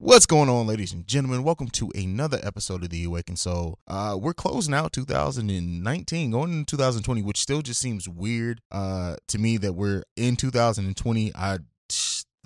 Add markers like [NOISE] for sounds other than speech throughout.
What's going on, ladies and gentlemen? Welcome to another episode of The Awakened Soul. Uh, we're closing out 2019, going into 2020, which still just seems weird uh, to me that we're in 2020. I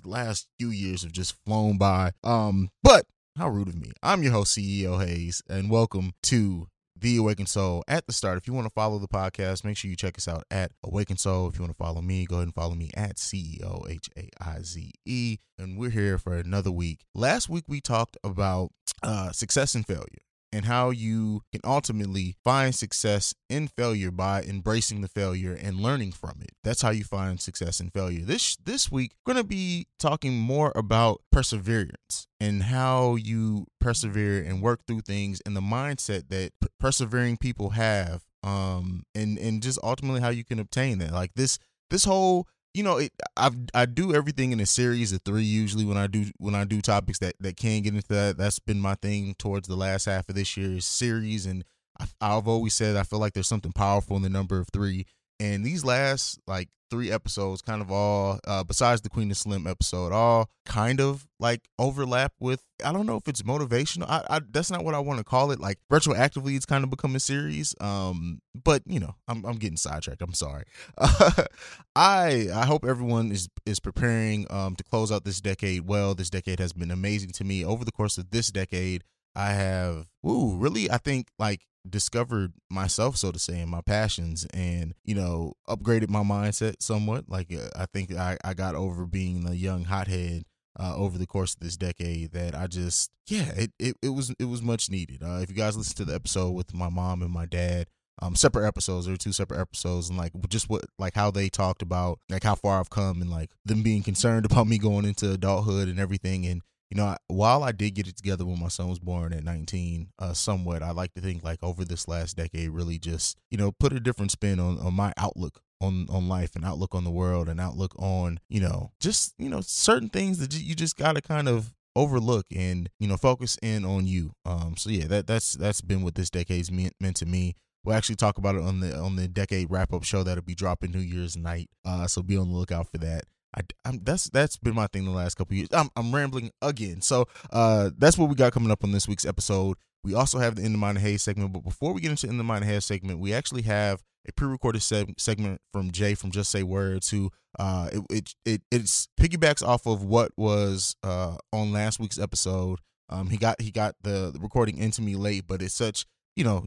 last few years have just flown by. Um, but how rude of me. I'm your host, CEO Haize, and welcome to the Awakened Soul at the start. If you want to follow the podcast, make sure you check us out at Awakened Soul. If you want to follow me, go ahead and follow me at CEO H A I Z E. And we're here for another week. Last week we talked about uh, success and failure and how you can ultimately find success in failure by embracing the failure and learning from it. That's how you find success in failure. This this week, we're going to be talking more about perseverance and how you persevere and work through things and the mindset that p- persevering people have um and and just ultimately how you can obtain that. Like this this whole you know, it, I I do everything in a series of three usually when I do when I do topics that that can get into that. That's been my thing towards the last half of this year's series, and I, I've always said I feel like there's something powerful in the number of three. And these last like three episodes, kind of all uh, besides the Queen of Slim episode, all kind of like overlap with. I don't know if it's motivational. I, I that's not what I want to call it. Like retroactively, it's kind of become a series. Um, but you know, I'm I'm getting sidetracked. I'm sorry. Uh, [LAUGHS] I I hope everyone is is preparing um to close out this decade well. This decade has been amazing to me. Over the course of this decade, I have ooh really I think like discovered myself so to say and my passions and you know upgraded my mindset somewhat. Like uh, i think i, I got over being the young hothead uh, over the course of this decade that i just yeah it, it, it was it was much needed. Uh, if you guys listen to the episode with my mom and my dad um separate episodes there were two separate episodes and like just what like how they talked about like how far i've come and like them being concerned [LAUGHS] about me going into adulthood and everything and you know, while I did get it together when my son was born at 19, uh, somewhat, I like to think like over this last decade, really just, you know, put a different spin on, on my outlook on, on life and outlook on the world and outlook on, you know, just, you know, certain things that you just got to kind of overlook and, you know, focus in on you. Um, so yeah, that, that's, that's been what this decade's meant, meant to me. We'll actually talk about it on the on the decade wrap up show that'll be dropping New Year's night. Uh, so be on the lookout for that. I, I'm, that's that's been my thing the last couple years. I'm, I'm rambling again. So uh, that's what we got coming up on this week's episode. We also have the In the Mind of Haize segment, but before we get into In the Mind of Haize segment, we actually have a pre-recorded seg- segment from Jay from Just Say Words, who uh, it, it it it's piggybacks off of what was uh, on last week's episode. Um, he got he got the, the recording into me late, but it's such you know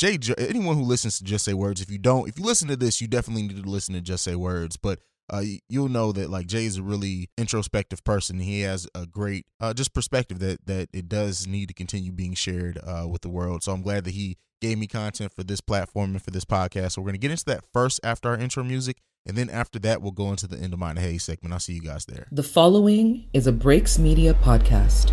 Jay, anyone who listens to Just Say Words, if you don't, if you listen to this, you definitely need to listen to Just Say Words. But uh, you'll know that like Jay is a really introspective person. He has a great uh, just perspective that that it does need to continue being shared uh, with the world. So I'm glad that he gave me content for this platform and for this podcast. So we're gonna get into that first after our intro music. And then after that, we'll go into the end of my hey segment. I'll see you guys there. The following is a Breaks Media podcast.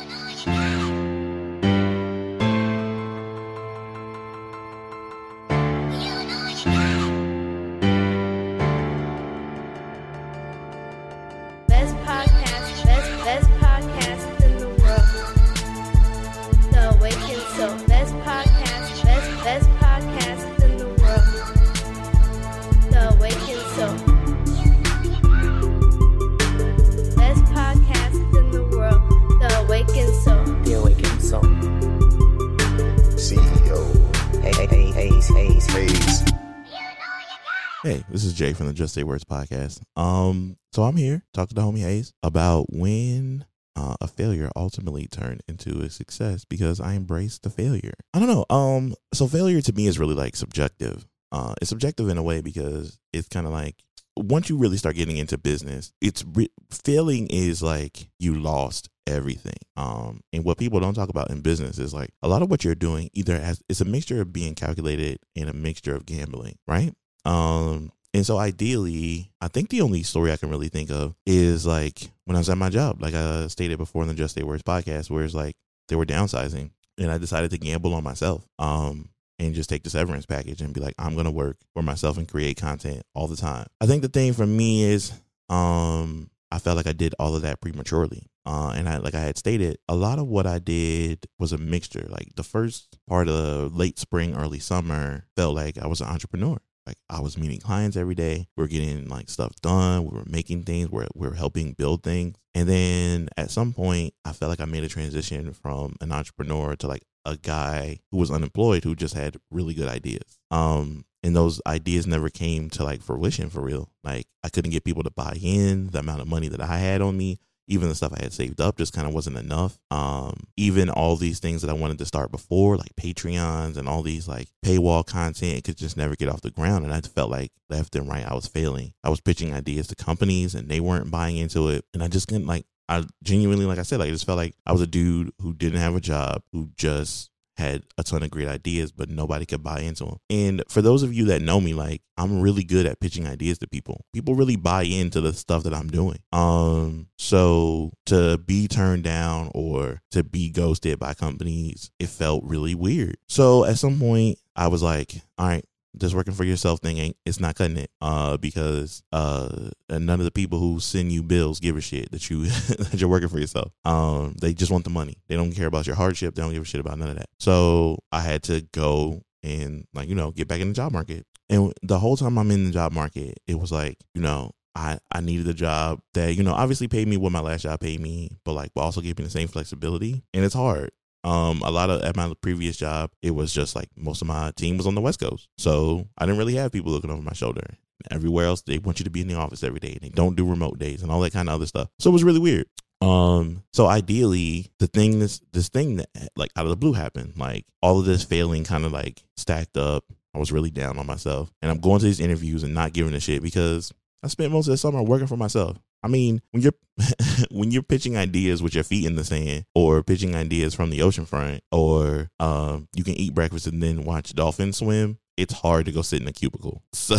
Just Say Words podcast. Um, so I'm here talking to homie Haize about when uh, a failure ultimately turned into a success because I embraced the failure. I don't know. Um, so failure to me is really like subjective. Uh, it's subjective in a way because it's kind of like once you really start getting into business, it's re- failing is like you lost everything. Um, and what people don't talk about in business is like a lot of what you're doing either as it's a mixture of being calculated and a mixture of gambling, right? Um, and so ideally, I think the only story I can really think of is like when I was at my job, like I stated before in the Just Say Words podcast, where it's like they were downsizing and I decided to gamble on myself. Um, and just take the severance package and be like, I'm gonna work for myself and create content all the time. I think the thing for me is um I felt like I did all of that prematurely. Uh, and I, like I had stated, a lot of what I did was a mixture. Like the first part of late spring, early summer felt like I was an entrepreneur. Like I was meeting clients every day. We are getting like stuff done. We were making things. We're, we we're helping build things. And then at some point, I felt like I made a transition from an entrepreneur to like a guy who was unemployed who just had really good ideas. Um, and those ideas never came to like fruition for real. Like I couldn't get people to buy in. The amount of money that I had on me, even the stuff I had saved up, just kind of wasn't enough. Um, even all these things that I wanted to start before, like Patreons and all these like paywall content, it could just never get off the ground. And I felt like left and right, I was failing. I was pitching ideas to companies and they weren't buying into it, and I just couldn't like I genuinely, like I said, like I just felt like I was a dude who didn't have a job, who just had a ton of great ideas, but nobody could buy into them. And for those of you that know me, like I'm really good at pitching ideas to people. People really buy into the stuff that I'm doing. Um, so to be turned down or to be ghosted by companies, it felt really weird. So at some point, I was like, all right, this working for yourself thing ain't it's not cutting it uh because uh none of the people who send you bills give a shit that you [LAUGHS] that you're working for yourself. Um they just want the money. They don't care about your hardship. They don't give a shit about none of that. So i had to go and like you know get back in the job market. And the whole time i'm in the job market it was like you know I, I needed a job that, you know, obviously paid me what my last job paid me, but like, but also gave me the same flexibility. And it's hard. Um, a lot of at my previous job, it was just like most of my team was on the West Coast, so I didn't really have people looking over my shoulder. Everywhere else, they want you to be in the office every day. and They don't do remote days and all that kind of other stuff. So it was really weird. Um, so ideally, the thing this this thing that like out of the blue happened, like all of this failing kind of like stacked up. I was really down on myself, and I'm going to these interviews and not giving a shit because I spent most of the summer working for myself. I mean, when you're [LAUGHS] when you're pitching ideas with your feet in the sand, or pitching ideas from the oceanfront, or um, you can eat breakfast and then watch dolphins swim, it's hard to go sit in a cubicle. [LAUGHS] So,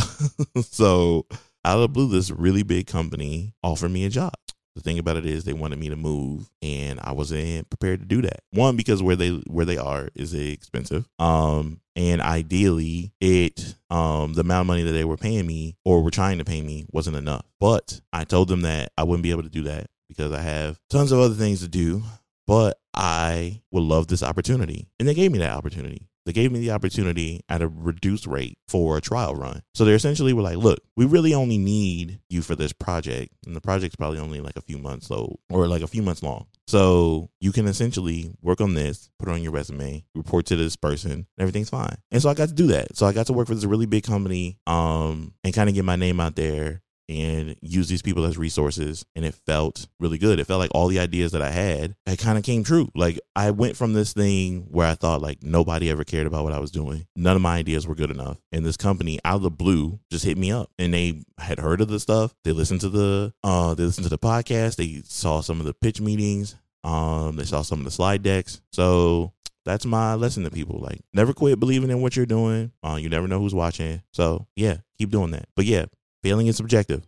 so out of blue, this really big company offered me a job. The thing about it is they wanted me to move and I wasn't prepared to do that. One because where they where they are is expensive. Um and ideally it um the amount of money that they were paying me or were trying to pay me wasn't enough. But I told them that I wouldn't be able to do that because I have tons of other things to do, but I would love this opportunity. And they gave me that opportunity. They gave me the opportunity at a reduced rate for a trial run. So they essentially were like, look, we really only need you for this project. And the project's probably only like a few months old or like a few months long. So you can essentially work on this, put it on your resume, report to this person, everything's fine. And so I got to do that. So I got to work for this really big company um, and kind of get my name out there and use these people as resources and it felt really good it felt like all the ideas that i had it kind of came true like i went from this thing where i thought like nobody ever cared about what i was doing none of my ideas were good enough and this company out of the blue just hit me up and they had heard of the stuff they listened to the uh they listened to the podcast they saw some of the pitch meetings um they saw some of the slide decks so that's my lesson to people. Like, never quit believing in what you're doing. Uh, you never know who's watching. So, yeah, keep doing that. But yeah, Failing is subjective.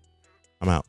I'm out.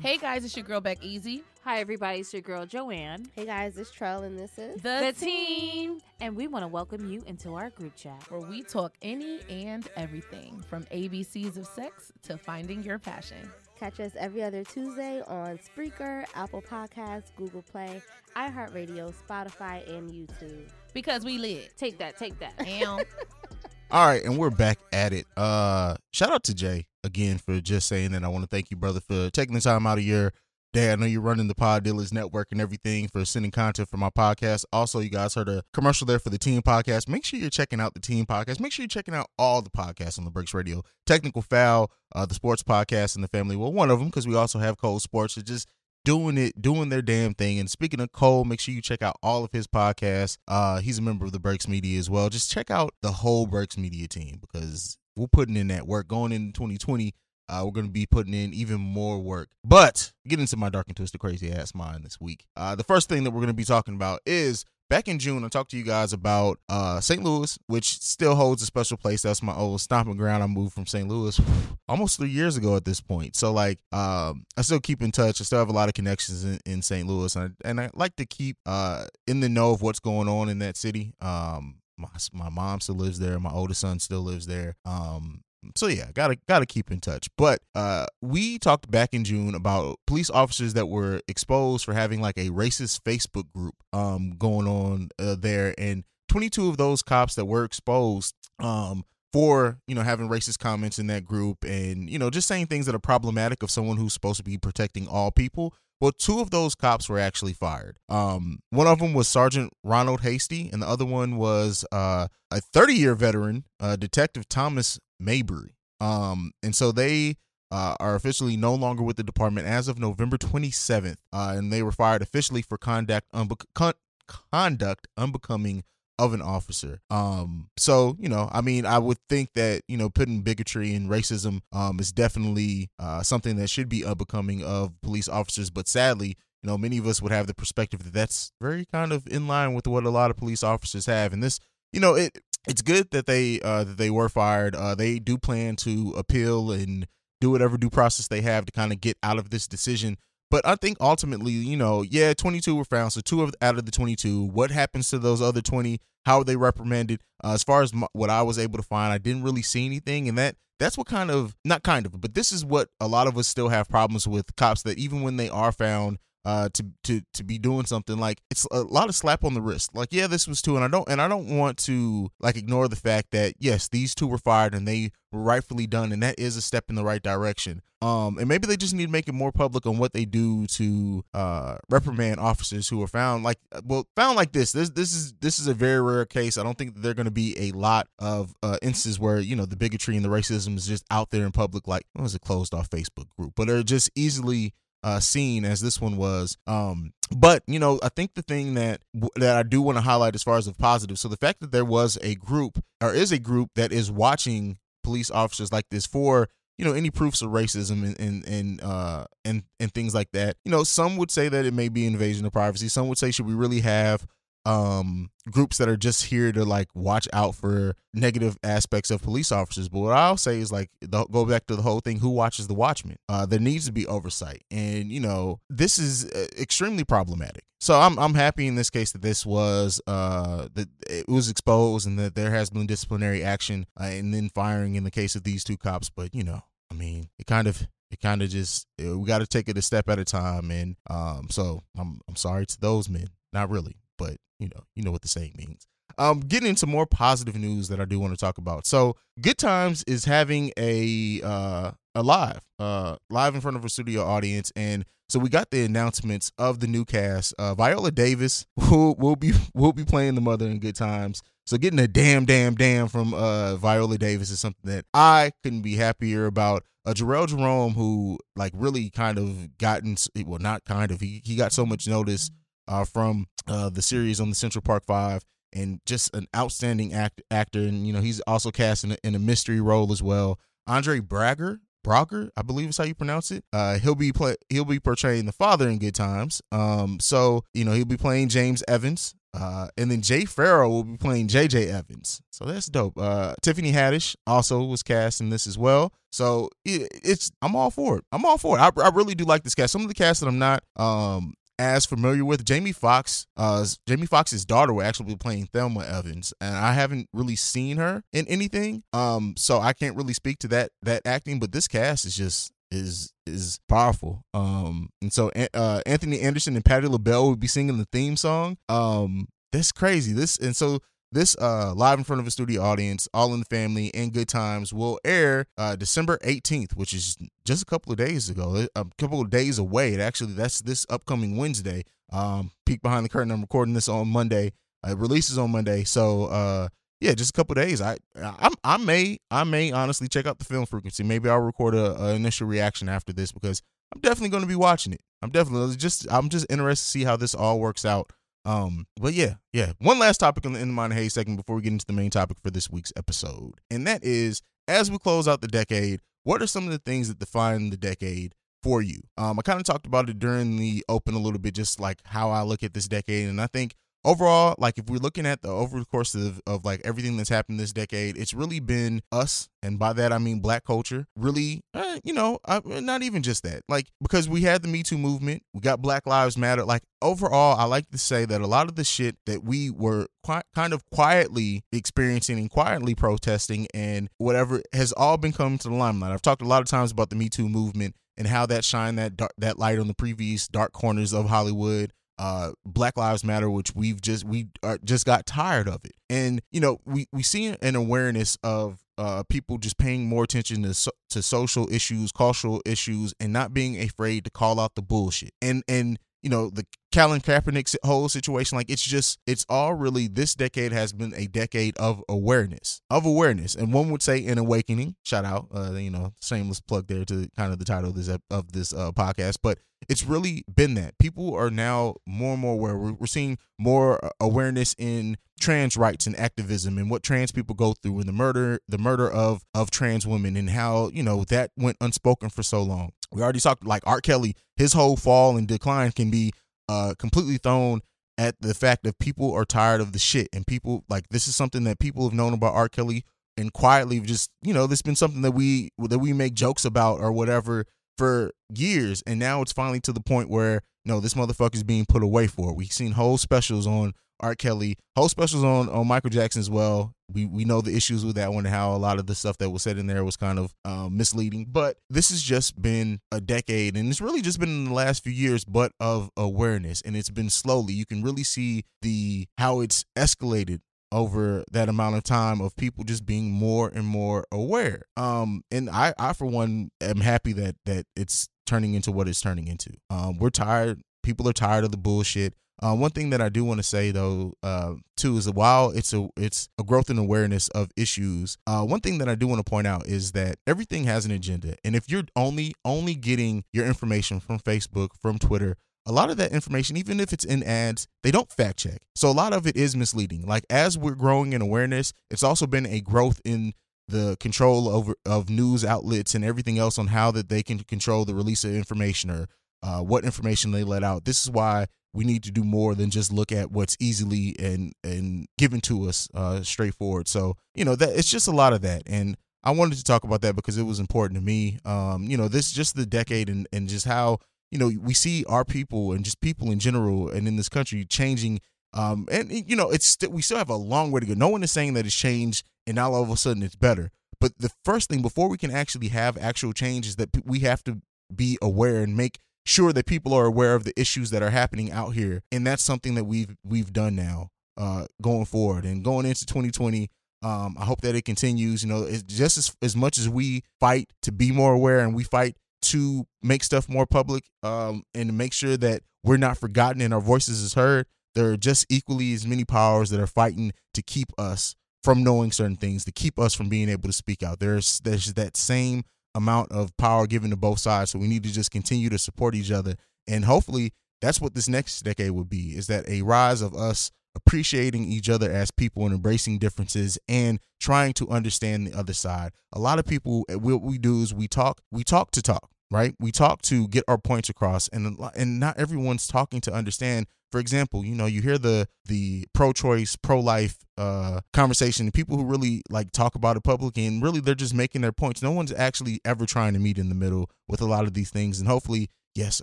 Hey guys, it's your girl Beck Easy. Hi everybody, it's your girl Joanne. Hey guys, it's Trell and this is The, team. And we want to welcome you into our group chat. Where we talk any and everything from ABCs of sex to finding your passion. Catch us every other Tuesday on Spreaker, Apple Podcasts, Google Play, iHeartRadio, Spotify, and YouTube. Because we lit. Take that, take that. And [LAUGHS] All right, and we're back at it. Uh shout out to Jay again for just saying that. I want to thank you, brother, for taking the time out of your day. I know you're running the Pod Dealers Network and everything for sending content for my podcast. Also, you guys heard a commercial there for the Team Podcast. Make sure you're checking out the Team Podcast. Make sure you're checking out all the podcasts on the Breaks Radio. Technical Foul, uh, the Sports Podcast, and the Family. Well, one of them because we also have Cold Sports. It's just doing it, doing their damn thing. And speaking of Cole, make sure you check out all of his podcasts. Uh, he's a member of the Breaks Media as well. Just check out the whole Breaks Media team because we're putting in that work going into 2020. Uh, we're going to be putting in even more work. But get into my dark and twisted crazy ass mind this week. Uh, the first thing that we're going to be talking about is back in June, I talked to you guys about uh, St. Louis, which still holds a special place. That's my old stomping ground. I moved from St. Louis almost three years ago at this point. So, like, um, I still keep in touch. I still have a lot of connections in, in St. Louis, and I, and I like to keep uh, in the know of what's going on in that city. Um, my, my mom still lives there. My oldest son still lives there. Um, so yeah, gotta gotta keep in touch. But uh, we talked back in June about police officers that were exposed for having like a racist Facebook group um going on uh, there, and 22 of those cops that were exposed um for you know having racist comments in that group and you know just saying things that are problematic of someone who's supposed to be protecting all people well, two of those cops were actually fired. Um, one of them was Sergeant Ronald Hasty, and the other one was uh, a 30 year veteran, uh, Detective Thomas Mayberry. Um, and so they uh, are officially no longer with the department as of November 27th, uh, and they were fired officially for conduct unbe- con- conduct unbecoming of an officer. Um, so you know, I mean, I would think that you know, putting bigotry and racism um is definitely uh something that should be unbecoming of police officers. But sadly, you know, many of us would have the perspective that that's very kind of in line with what a lot of police officers have. And this, you know, it it's good that they uh that they were fired. Uh, they do plan to appeal and do whatever due process they have to kind of get out of this decision. But I think ultimately, you know, yeah, 22 were found. So two of out of the 22. What happens to those other 20? How are they reprimanded? Uh, as far as my, what I was able to find, I didn't really see anything, and that that's what kind of not kind of, but this is what a lot of us still have problems with cops. That even when they are found, uh, to to to be doing something like it's a lot of slap on the wrist. Like, yeah, this was two, and I don't and I don't want to like ignore the fact that yes, these two were fired and they rightfully done, and that is a step in the right direction. Um, and maybe they just need to make it more public on what they do to uh reprimand officers who are found like well found like this. This this is this is a very rare case. I don't think there are going to be a lot of uh instances where you know the bigotry and the racism is just out there in public. Like, it was a closed off Facebook group, but they're just easily uh, as this one was. Um, but you know, I think the thing that that I do want to highlight as far as the positive, so the fact that there was a group or is a group that is watching police officers like this for you know any proofs of racism and and and uh and and things like that. You know, some would say that it may be invasion of privacy. Some would say should we really have um groups that are just here to like watch out for negative aspects of police officers. But what i'll say is like the, go back to the whole thing who watches the watchman uh there needs to be oversight. And you know this is uh, extremely problematic. So i'm i'm happy in this case that this was uh that it was exposed and that there has been disciplinary action uh, and then firing in the case of these two cops. But you know i mean it kind of it kind of just we got to take it a step at a time. And um so i'm i'm sorry to those men. Not really but you know, you know what the saying means. Um, getting into more positive news that I do want to talk about. So, Good Times is having a uh a live, uh, live in front of a studio audience, and so we got the announcements of the new cast. Uh, Viola Davis [LAUGHS] will will be will be playing the mother in Good Times. So getting a damn damn damn from uh Viola Davis is something that I couldn't be happier about. Uh, Jharrel Jerome, who like really kind of gotten well, not kind of he he got so much notice uh, from uh, the series on the Central Park Five, and just an outstanding act, actor. And you know, he's also cast in a, in a mystery role as well. Andre Bragger, Braugher, I believe is how you pronounce it. Uh, he'll be play he'll be portraying the father in Good Times. Um, so you know he'll be playing James Evans. Uh, and then Jay Pharoah will be playing JJ Evans. So that's dope. Uh, Tiffany Haddish also was cast in this as well. So it, it's I'm all for it. I'm all for it. I, I really do like this cast. Some of the cast that I'm not um as familiar with. Jamie Foxx. uh, Jamie Foxx's daughter will actually be playing Thelma Evans, and I haven't really seen her in anything, um, so I can't really speak to that that acting. But this cast is just is is powerful. Um, and so uh, Anthony Anderson and Patti LaBelle will be singing the theme song. Um, that's crazy. This and so this uh, live in front of a studio audience, all in the family and good times, will air uh, December 18th, which is just a couple of days ago, a couple of days away. It actually that's this upcoming Wednesday. Um, peek behind the curtain. I'm recording this on Monday. It releases on Monday, so uh, yeah, just a couple of days. I, I I may I may honestly check out the film frequency. Maybe I'll record a, a initial reaction after this because I'm definitely going to be watching it. I'm definitely just I'm just interested to see how this all works out. Um, but yeah, yeah. One last topic in the In the Hay segment before we get into the main topic for this week's episode, and that is as we close out the decade, what are some of the things that define the decade for you? Um, I kind of talked about it during the open a little bit, just like how I look at this decade, and I think overall, like if we're looking at the over the course of, of like everything that's happened this decade, it's really been us, and by that I mean black culture. Really, uh, you know, not even just that. Like because we had the Me Too movement, we got Black Lives Matter. Like overall, I like to say that a lot of the shit that we were kind of quietly experiencing and quietly protesting and whatever has all been coming to the limelight. I've talked a lot of times about the Me Too movement and how that shined that dark, that light on the previous dark corners of Hollywood uh black lives matter which we've just we are, just got tired of it. And you know we we see an awareness of uh people just paying more attention to so, to social issues cultural issues and not being afraid to call out the bullshit. And and you know the Colin Kaepernick whole situation like it's just it's all really this decade has been a decade of awareness of awareness. And one would say an awakening. Shout out uh you know shameless plug there to kind of the title of this of this uh, podcast. But it's really been that. People are now more and more aware. We're, we're seeing more uh, awareness in trans rights and activism and what trans people go through and the murder the murder of of trans women and how you know that went unspoken for so long. We already talked like R. Kelly his whole fall and decline can be uh completely thrown at the fact that people are tired of the shit. And people like this is something that people have known about R. Kelly and quietly just you know this has been something that we that we make jokes about or whatever for years. And now it's finally to the point where no this motherfucker is being put away for we've seen whole specials on R. Kelly whole specials on on michael jackson as well we we know the issues with that one how a lot of the stuff that was said in there was kind of um, misleading but this has just been a decade and it's really just been in the last few years but of awareness and it's been slowly you can really see the how it's escalated over that amount of time of people just being more and more aware. Um, and I, I for one, am happy that that it's turning into what it's turning into. Um, we're tired. People are tired of the bullshit. Uh, one thing that I do want to say though, uh, too, is that while it's a it's a growth in awareness of issues, uh, one thing that I do want to point out is that everything has an agenda, and if you're only only getting your information from Facebook, from Twitter, a lot of that information, even if it's in ads, they don't fact check. So a lot of it is misleading. Like as we're growing in awareness, it's also been a growth in the control over of news outlets and everything else on how that they can control the release of information or uh, what information they let out. This is why we need to do more than just look at what's easily and and given to us uh, straightforward. So you know that it's just a lot of that, and I wanted to talk about that because it was important to me. Um, you know, this just the decade and and just how you know we see our people and just people in general and in this country changing um and you know it's st- we still have a long way to go no one is saying that it's changed and now all of a sudden it's better but the first thing before we can actually have actual change is that we have to be aware and make sure that people are aware of the issues that are happening out here and that's something that we've we've done now uh going forward and going into 2020 um i hope that it continues you know just as, as much as we fight to be more aware and we fight to make stuff more public um, and make sure that we're not forgotten and our voices is heard. There are just equally as many powers that are fighting to keep us from knowing certain things, to keep us from being able to speak out. There's there's that same amount of power given to both sides. So we need to just continue to support each other. And hopefully that's what this next decade will be, is that a rise of us appreciating each other as people and embracing differences and trying to understand the other side. A lot of people eh, what we do is we talk, we talk to talk right? We talk to get our points across, and and not everyone's talking to understand. For example, you know, you hear the the pro-choice, pro-life uh, conversation, people who really like talk about it publicly, and really they're just making their points. No one's actually ever trying to meet in the middle with a lot of these things, and hopefully, yes,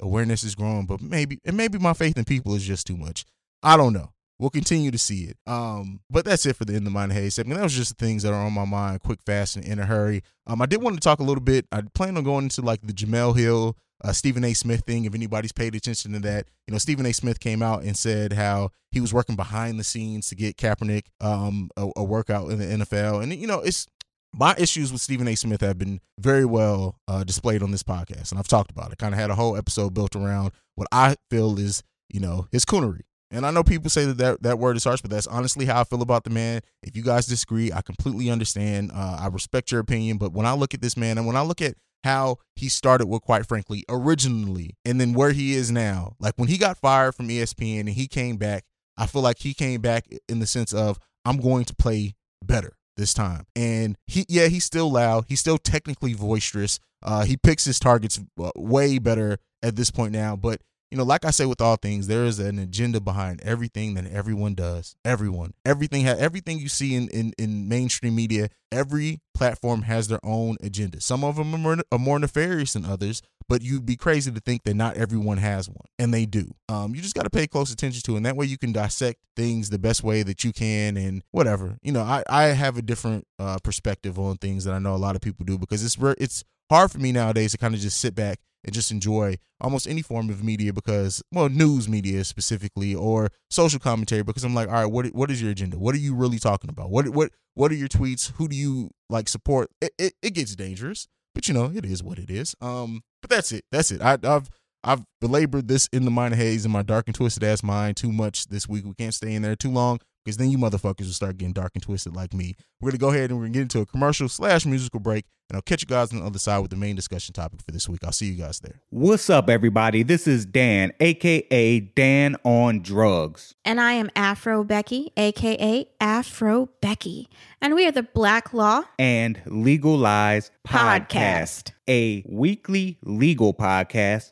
awareness is growing, but maybe and maybe my faith in people is just too much. I don't know. We'll continue to see it. Um, but that's it for the end of Mind Haize segment. That was just the things that are on my mind, quick, fast, and in a hurry. Um, I did want to talk a little bit. I plan on going into like the Jemele Hill, uh, Stephen A. Smith thing. If anybody's paid attention to that, you know, Stephen A. Smith came out and said how he was working behind the scenes to get Kaepernick um, a, a workout in the NFL. And, you know, it's my issues with Stephen A. Smith have been very well uh, displayed on this podcast, and I've talked about it. Kind of had a whole episode built around what I feel is, you know, his coonery. And I know people say that, that that word is harsh, but that's honestly how I feel about the man. If you guys disagree, I completely understand. Uh, I respect your opinion. But when I look at this man and when I look at how he started with, quite frankly, originally, and then where he is now, like when he got fired from ESPN and he came back, I feel like he came back in the sense of, I'm going to play better this time. And he, yeah, he's still loud. He's still technically boisterous. Uh, he picks his targets uh, way better at this point now. But you know, like I say with all things, there is an agenda behind everything that everyone does. Everyone, everything, everything you see in, in in mainstream media, every platform has their own agenda. Some of them are more, are more nefarious than others, but you'd be crazy to think that not everyone has one, and they do. Um, you just got to pay close attention to, it, and that way you can dissect things the best way that you can, and whatever. You know, I I have a different uh, perspective on things that I know a lot of people do because it's it's hard for me nowadays to kind of just sit back and just enjoy almost any form of media because well news media specifically or social commentary because I'm like all right what what is your agenda? What are you really talking about? What what what are your tweets? Who do you like support? It, it, it gets dangerous but you know it is what it is. Um but that's it. That's it. I, I've I've belabored this in the mind haze in my dark and twisted ass mind too much this week. We can't stay in there too long because then you motherfuckers will start getting dark and twisted like me. We're gonna go ahead and we're gonna get into a commercial slash musical break, and I'll catch you guys on the other side with the main discussion topic for this week. I'll see you guys there. What's up, everybody? This is Dan, aka Dan on Drugs. And I am Afro Becky, aka Afro Becky. And we are the Black Law and Legal Lies Podcast. podcast, a weekly legal podcast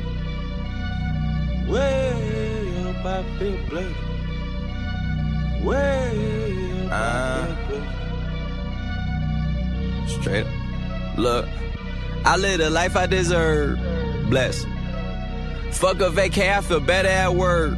Way up, I feel blessed. Way up, I feel blessed. Straight up. Look, I live the life I deserve. Blessed. Fuck a vacay, I feel better at work.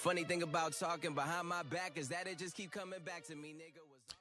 Funny thing about talking behind my back is that it just keep coming back to me, nigga.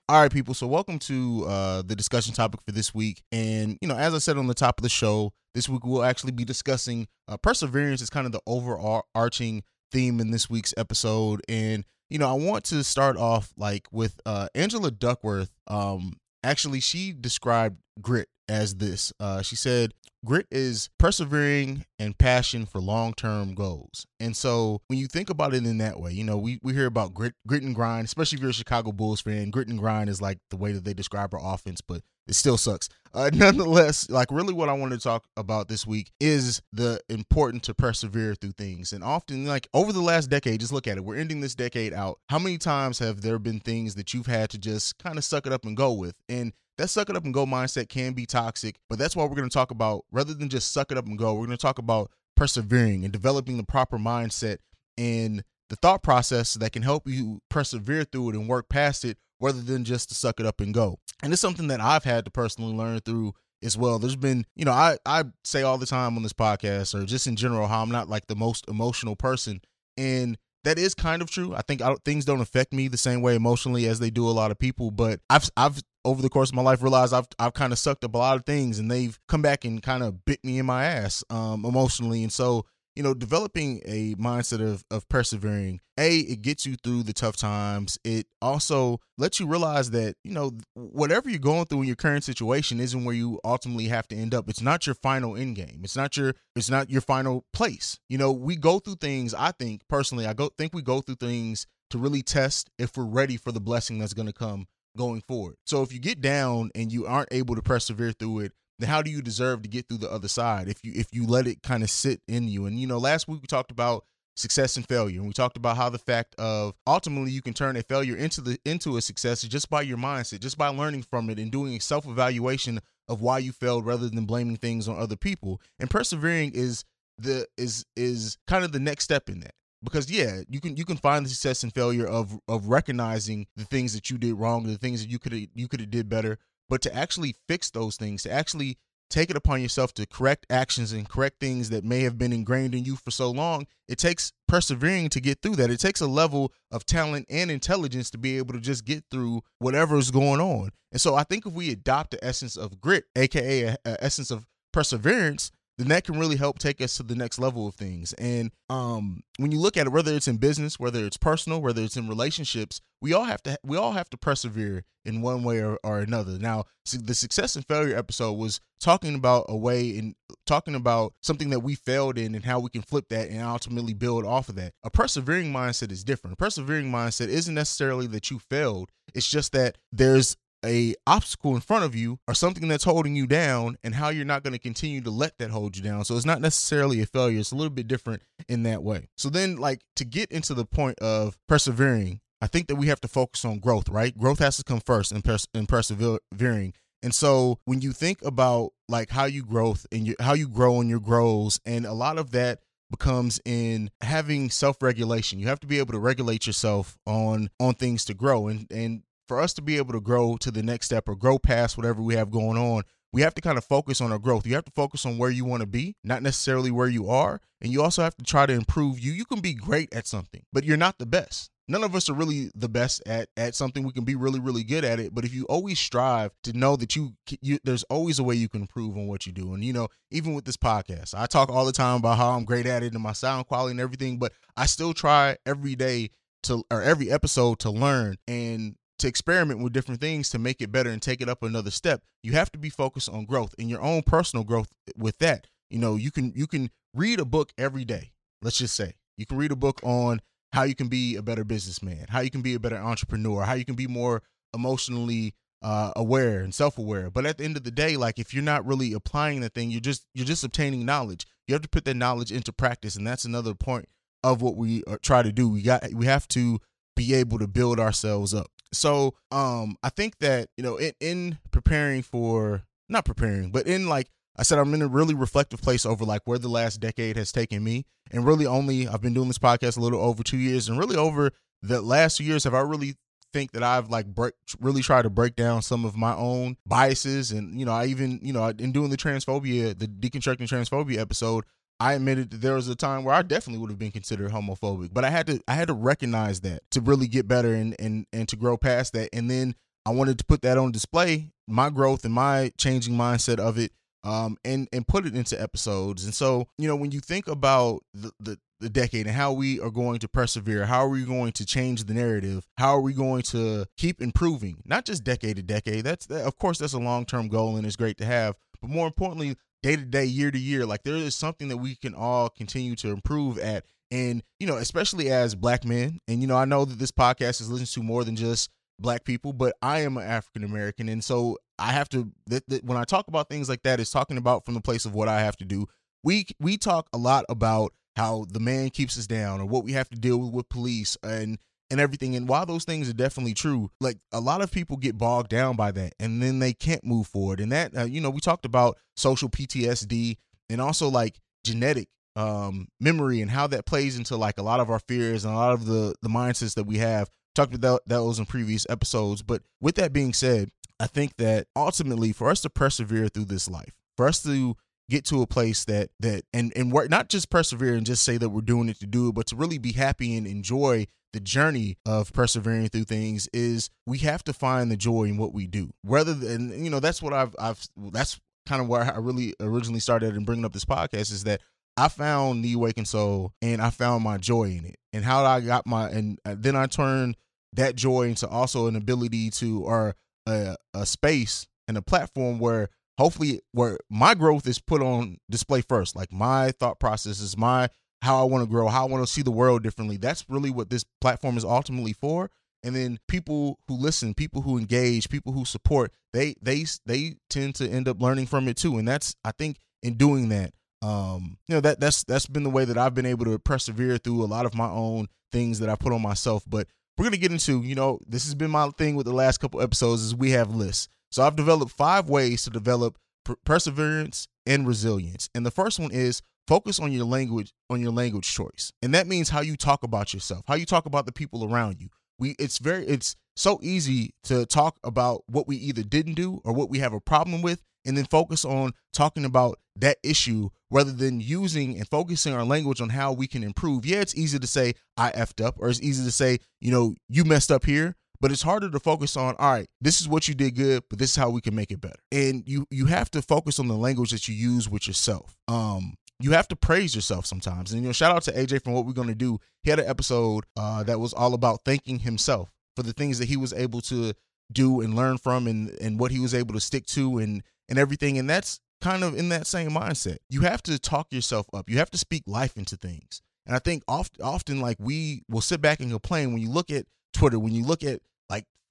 All right, people. So welcome to uh, the discussion topic for this week. And you know, as I said on the top of the show, this week we'll actually be discussing uh, perseverance is kind of the overarching theme in this week's episode. And you know, I want to start off like with uh, Angela Duckworth. Um, actually, she described grit as this. Uh, she said, Grit is persevering and passion for long term goals. And so when you think about it in that way, you know, we, we hear about grit, grit and grind, especially if you're a Chicago Bulls fan. Grit and grind is like the way that they describe our offense, but it still sucks. Uh, [LAUGHS] nonetheless, like really what I wanted to talk about this week is the important to persevere through things. And often, like over the last decade, just look at it. We're ending this decade out. How many times have there been things that you've had to just kind of suck it up and go with? And that suck it up and go mindset can be toxic, but that's why we're going to talk about rather than just suck it up and go, we're going to talk about persevering and developing the proper mindset and the thought process that can help you persevere through it and work past it rather than just to suck it up and go. And it's something that I've had to personally learn through as well. There's been, you know, I I say all the time on this podcast or just in general how I'm not like the most emotional person and that is kind of true. I think I things don't affect me the same way emotionally as they do a lot of people, but I've I've over the course of my life realized I've I've kind of sucked up a lot of things and they've come back and kind of bit me in my ass um, emotionally. And so, you know, developing a mindset of of persevering, a it gets you through the tough times. It also lets you realize that you know whatever you're going through in your current situation isn't where you ultimately have to end up. It's not your final end game. It's not your it's not your final place. You know, we go through things. I think personally, I go think we go through things to really test if we're ready for the blessing that's going to come going forward. So if you get down and you aren't able to persevere through it, then how do you deserve to get through the other side if you if you let it kind of sit in you? And you know, last week we talked about success and failure and we talked about how the fact of ultimately you can turn a failure into the into a success just by your mindset just by learning from it and doing a self-evaluation of why you failed rather than blaming things on other people. And persevering is the is is kind of the next step in that because yeah you can you can find the success and failure of of recognizing the things that you did wrong the things that you could you could have did better but to actually fix those things to actually take it upon yourself to correct actions and correct things that may have been ingrained in you for so long it takes persevering to get through that. It takes a level of talent and intelligence to be able to just get through whatever is going on. And so i think if we adopt the essence of grit aka a, a uh, uh, essence of perseverance then that can really help take us to the next level of things. And um, when you look at it, whether it's in business, whether it's personal, whether it's in relationships, we all have to we all have to persevere in one way or, or another. Now, the success and failure episode was talking about a way and talking about something that we failed in and how we can flip that and ultimately build off of that. A persevering mindset is different. A persevering mindset isn't necessarily that you failed. It's just that there's a obstacle in front of you or something that's holding you down and how you're not going to continue to let that hold you down. So it's not necessarily a failure. It's a little bit different in that way. So then like to get into the point of persevering, I think that we have to focus on growth, right? Growth has to come first in, pers- in persevering. And so when you think about like how you growth and you, how you grow in your grows and a lot of that becomes in having self-regulation. You have to be able to regulate yourself on on things to grow and and for us to be able to grow to the next step or grow past whatever we have going on, we have to kind of focus on our growth. You have to focus on where you want to be, not necessarily where you are. And you also have to try to improve you. You can be great at something, but you're not the best. None of us are really the best at at something. We can be really really good at it, but if you always strive to know that you, you there's always a way you can improve on what you do. And you know, even with this podcast, I talk all the time about how I'm great at it and my sound quality and everything, but I still try every day to or every episode to learn and to experiment with different things to make it better and take it up another step. You have to be focused on growth and your own personal growth with that. You know you can you can read a book every day let's just say. You can read a book on how you can be a better businessman how you can be a better entrepreneur how you can be more emotionally uh, aware and self-aware. But at the end of the day like if you're not really applying the thing you're just you're just obtaining knowledge. You have to put that knowledge into practice and that's another point of what we uh, try to do. We got we have to be able to build ourselves up so um I think that, you know, in, in preparing for not preparing, but in like I said, I'm in a really reflective place over like where the last decade has taken me. And really only I've been doing this podcast a little over two years. And really over the last two years have I really think that I've like break, really tried to break down some of my own biases. And, you know, I even, you know, in doing the transphobia, the deconstructing transphobia episode, I admitted that there was a time where I definitely would have been considered homophobic, but I had to I had to recognize that to really get better and and and to grow past that. And then I wanted to put that on display, my growth and my changing mindset of it, um, and and put it into episodes. And so you know when you think about the the the decade and how we are going to persevere. How are we going to change the narrative? How are we going to keep improving? Not just decade to decade. That's that, of course that's a long term goal and it's great to have. But more importantly, day to day, year to year. Like there is something that we can all continue to improve at. And, you know, especially as black men, and, you know, I know that this podcast is listened to more than just black people, but I am an African American. And so I have to, that, that, when I talk about things like that, it's talking about from the place of what I have to do. We, we talk a lot about how the man keeps us down or what we have to deal with with police and and everything. And while those things are definitely true, like a lot of people get bogged down by that and then they can't move forward. And that, uh, you know, we talked about social PTSD and also like genetic um memory and how that plays into like a lot of our fears and a lot of the the mindsets that we have talked about that, those in previous episodes but with that being said i think that ultimately for us to persevere through this life for us to get to a place that that and and work not just persevere and just say that we're doing it to do it but to really be happy and enjoy the journey of persevering through things is we have to find the joy in what we do. Rather than you know that's what i've i've that's kind of where i really originally started in bringing up this podcast is that i found the awakened soul and i found my joy in it. And how i got my and uh, then i turned that joy into also an ability to or a, a space and a platform where hopefully where my growth is put on display first. Like my thought processes my how I want to grow, how I want to see the world differently. That's really what this platform is ultimately for. And then people who listen, people who engage, people who support, they they they tend to end up learning from it too. And that's I think in doing that, um, you know, that that's that's been the way that I've been able to persevere through a lot of my own things that I put on myself. But we're gonna get into, you know, this has been my thing with the last couple episodes is we have lists. So I've developed five ways to develop per- perseverance and resilience. And the first one is focus on your language on your language choice. And that means how you talk about yourself, how you talk about the people around you. We it's very it's so easy to talk about what we either didn't do or what we have a problem with and then focus on talking about that issue rather than using and focusing our language on how we can improve. Yeah, it's easy to say I effed up or it's easy to say, you know, you messed up here, but it's harder to focus on all right this is what you did good but this is how we can make it better and you you have to focus on the language that you use with yourself um you have to praise yourself sometimes. And you know shout out to aj from what we're to do. He had an episode uh that was all about thanking himself for the things that he was able to do and learn from and and what he was able to stick to and and everything. And that's kind of in that same mindset. You have to talk yourself up. You have to speak life into things. And i think oft, often like we will sit back and complain. When you look at twitter when you look at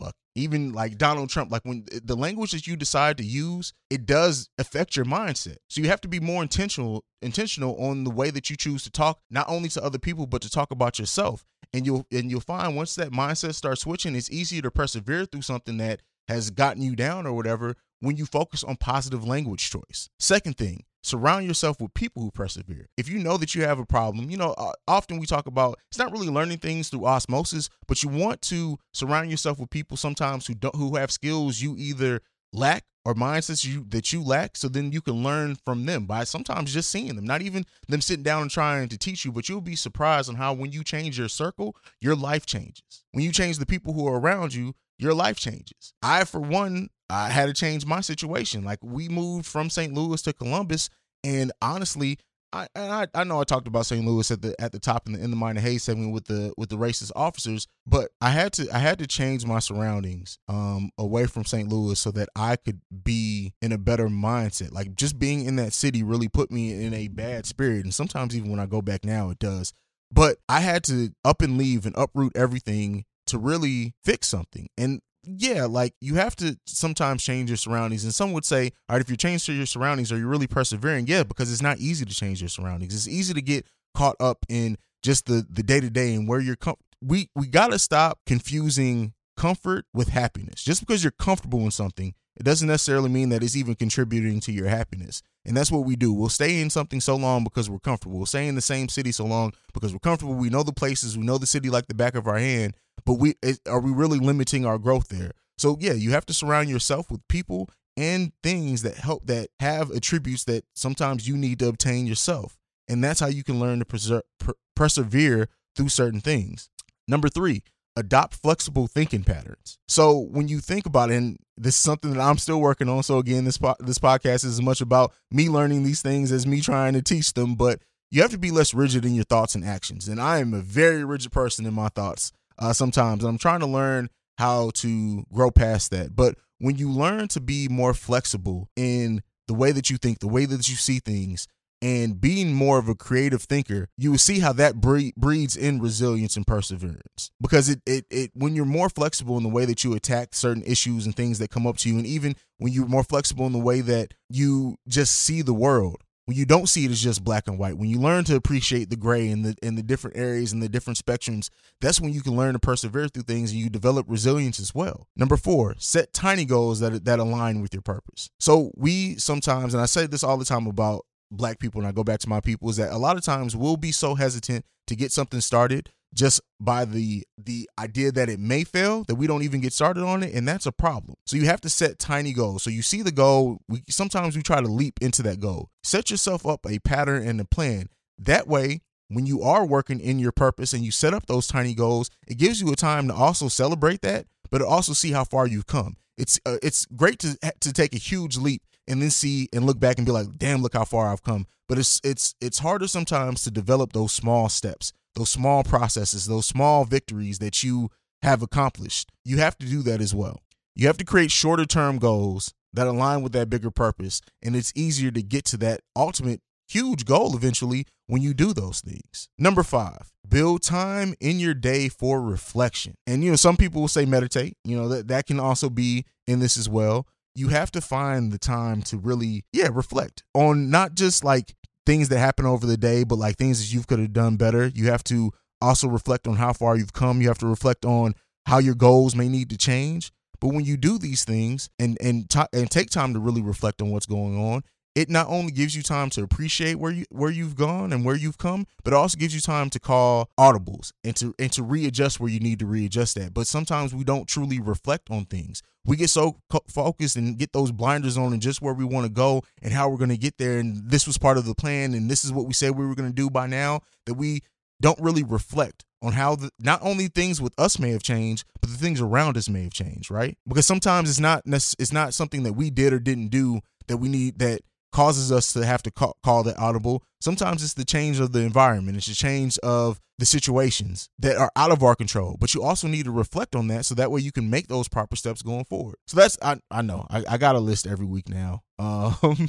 fuck. Even like donald trump like when the language that you decide to use it does affect your mindset. So you have to be more intentional intentional on the way that you choose to talk not only to other people but to talk about yourself. And you'll and you'll find once that mindset starts switching it's easier to persevere through something that has gotten you down or whatever when you focus on positive language choice. Second thing surround yourself with people who persevere. If you know that you have a problem you know uh, often we talk about it's not really learning things through osmosis but you want to surround yourself with people sometimes who don't who have skills you either lack or mindsets you that you lack so then you can learn from them by sometimes just seeing them not even them sitting down and trying to teach you but you'll be surprised on how when you change your circle your life changes. When you change the people who are around you your life changes. I for one i had to change my situation like we moved from st louis to columbus and honestly I, I I know I talked about St. Louis at the at the top in the in the minor Haize segment with the with the racist officers, but I had to I had to change my surroundings um away from St. Louis so that I could be in a better mindset. Like just being in that city really put me in a bad spirit, and sometimes even when I go back now, it does. But I had to up and leave and uproot everything to really fix something. And yeah, like you have to sometimes change your surroundings. And some would say, all right, if you change your surroundings, are you really persevering? Yeah, because it's not easy to change your surroundings. It's easy to get caught up in just the the day to day and where you're. Com- we we gotta stop confusing comfort with happiness. Just because you're comfortable in something, it doesn't necessarily mean that it's even contributing to your happiness. And that's what we do. We'll stay in something so long because we're comfortable. We'll stay in the same city so long because we're comfortable. We know the places, we know the city like the back of our hand, but we are we really limiting our growth there? So yeah, you have to surround yourself with people and things that help that have attributes that sometimes you need to obtain yourself. And that's how you can learn to preser- per- persevere through certain things. Number 3, adopt flexible thinking patterns. So when you think about it, and this is something that I'm still working on. So again, this po- this podcast is as much about me learning these things as me trying to teach them. But you have to be less rigid in your thoughts and actions. And I am a very rigid person in my thoughts uh, sometimes. And I'm trying to learn how to grow past that. But when you learn to be more flexible in the way that you think, the way that you see things, and being more of a creative thinker, you will see how that breeds in resilience and perseverance. Because it, it it when you're more flexible in the way that you attack certain issues and things that come up to you, and even when you're more flexible in the way that you just see the world, when you don't see it as just black and white, when you learn to appreciate the gray and the and the different areas and the different spectrums, that's when you can learn to persevere through things and you develop resilience as well. Number four, set tiny goals that that align with your purpose. So we sometimes, and I say this all the time about black people, and I go back to my people, is that a lot of times we'll be so hesitant to get something started just by the the idea that it may fail that we don't even get started on it and that's a problem. So you have to set tiny goals. So you see the goal we sometimes we try to leap into that goal. Set yourself up a pattern and a plan. That way when you are working in your purpose and you set up those tiny goals it gives you a time to also celebrate that but also see how far you've come. It's uh, it's great to to take a huge leap and then see and look back and be like, damn, look how far I've come. But it's it's it's harder sometimes to develop those small steps, those small processes, those small victories that you have accomplished. You have to do that as well. You have to create shorter term goals that align with that bigger purpose. And it's easier to get to that ultimate huge goal eventually when you do those things. Number five, build time in your day for reflection. And you know, some people will say meditate, you know, that, that can also be in this as well you have to find the time to really, yeah, reflect on not just like things that happen over the day, but like things that you could have done better. You have to also reflect on how far you've come. You have to reflect on how your goals may need to change. But when you do these things and and ti and take time to really reflect on what's going on, it not only gives you time to appreciate where you where you've gone and where you've come, but it also gives you time to call audibles and to and to readjust where you need to readjust that. But sometimes we don't truly reflect on things. We get so focused and get those blinders on and just where we want to go and how we're going to get there and this was part of the plan and this is what we said we were going to do by now that we don't really reflect on how the, not only things with us may have changed, but the things around us may have changed, right? Because sometimes it's not it's not something that we did or didn't do that we need that causes us to have to call, call that audible. Sometimes it's the change of the environment, it's the change of the situations that are out of our control. But you also need to reflect on that so that way you can make those proper steps going forward. So that's I I know I, I got a list every week now. [LAUGHS] Um,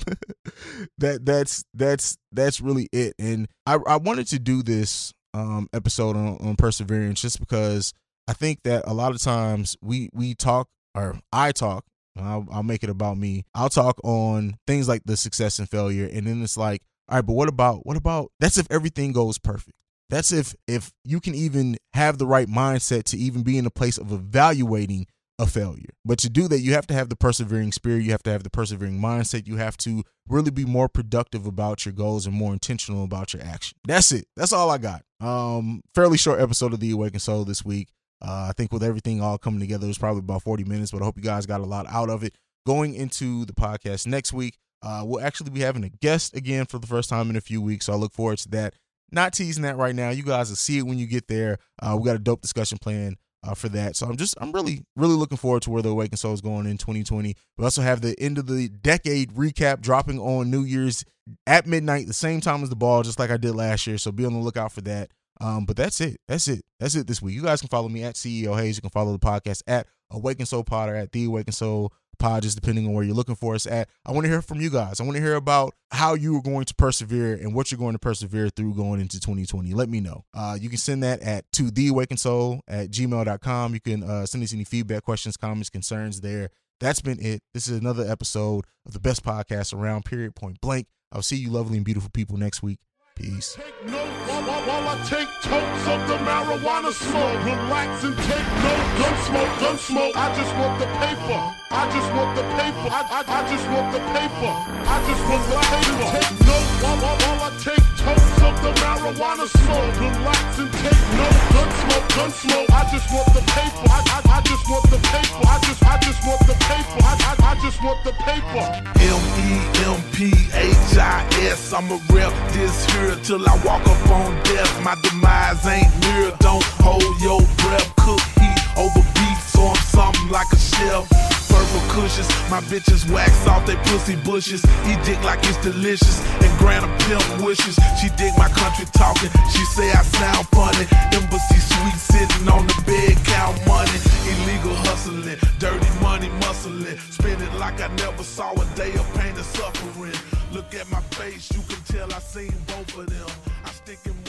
that that's that's that's really it. And I I wanted to do this um episode on, on perseverance just because I think that a lot of times we we talk or I talk I'll, I'll make it about me. I'll talk on things like the success and failure, and then it's like, all right, but what about what about? That's if everything goes perfect. That's if if you can even have the right mindset to even be in a place of evaluating a failure. But to do that, you have to have the persevering spirit. You have to have the persevering mindset. You have to really be more productive about your goals and more intentional about your action. That's it. That's all I got. Um, fairly short episode of the Awakened Soul this week. Uh, I think with everything all coming together, it was probably about 40 minutes, but I hope you guys got a lot out of it. Going into the podcast next week, uh, we'll actually be having a guest again for the first time in a few weeks. So I look forward to that. Not teasing that right now. You guys will see it when you get there. Uh, we got a dope discussion plan uh, for that. So I'm just, I'm really, really looking forward to where the Awakened Soul is going in 2020. We also have the end of the decade recap dropping on New Year's at midnight, the same time as the ball, just like I did last year. So be on the lookout for that. Um, but that's it. That's it. That's it this week. You guys can follow me at CEO Haize. You can follow the podcast at Awaken Soul Pod or at The Awaken Soul Pod, just depending on where you're looking for us at. I want to hear from you guys. I want to hear about how you are going to persevere and what you're going to persevere through going into 2020. Let me know. Uh, you can send that at to the awakened soul at gmail.com. You can uh, send us any feedback, questions, comments, concerns there. That's been it. This is another episode of the best podcast around, period, point blank. I'll see you lovely and beautiful people next week. Peace. Take notes while, while, while I take totes of the marijuana smoke. Relax and take notes. Gun smoke, gun smoke. I just want the paper. I just want the paper. I, I, I just want the paper. I just want the paper. Take notes while, while, while I take totes of the marijuana smoke. Relax and take notes. Gun smoke, gun smoke. I just want the paper. I, I, I just want the paper. I just, I just want the paper. I, I, I just want the paper. M E M P H I S. I'ma rep this here till I walk up on death. My demise ain't near. Don't hold your breath. Cook heat over beef, so I'm something like a chef. Purple cushions, my bitches wax off they pussy bushes. He dick like it's delicious, and grant a pimp wishes. She dig my country talking, she say I sound funny. Embassy suite sitting on the bed, count money. Illegal hustling, dirty money muscling. Spend it like I never saw a day of pain and suffering. Look at my face, you can tell I seen both of them. I stick move.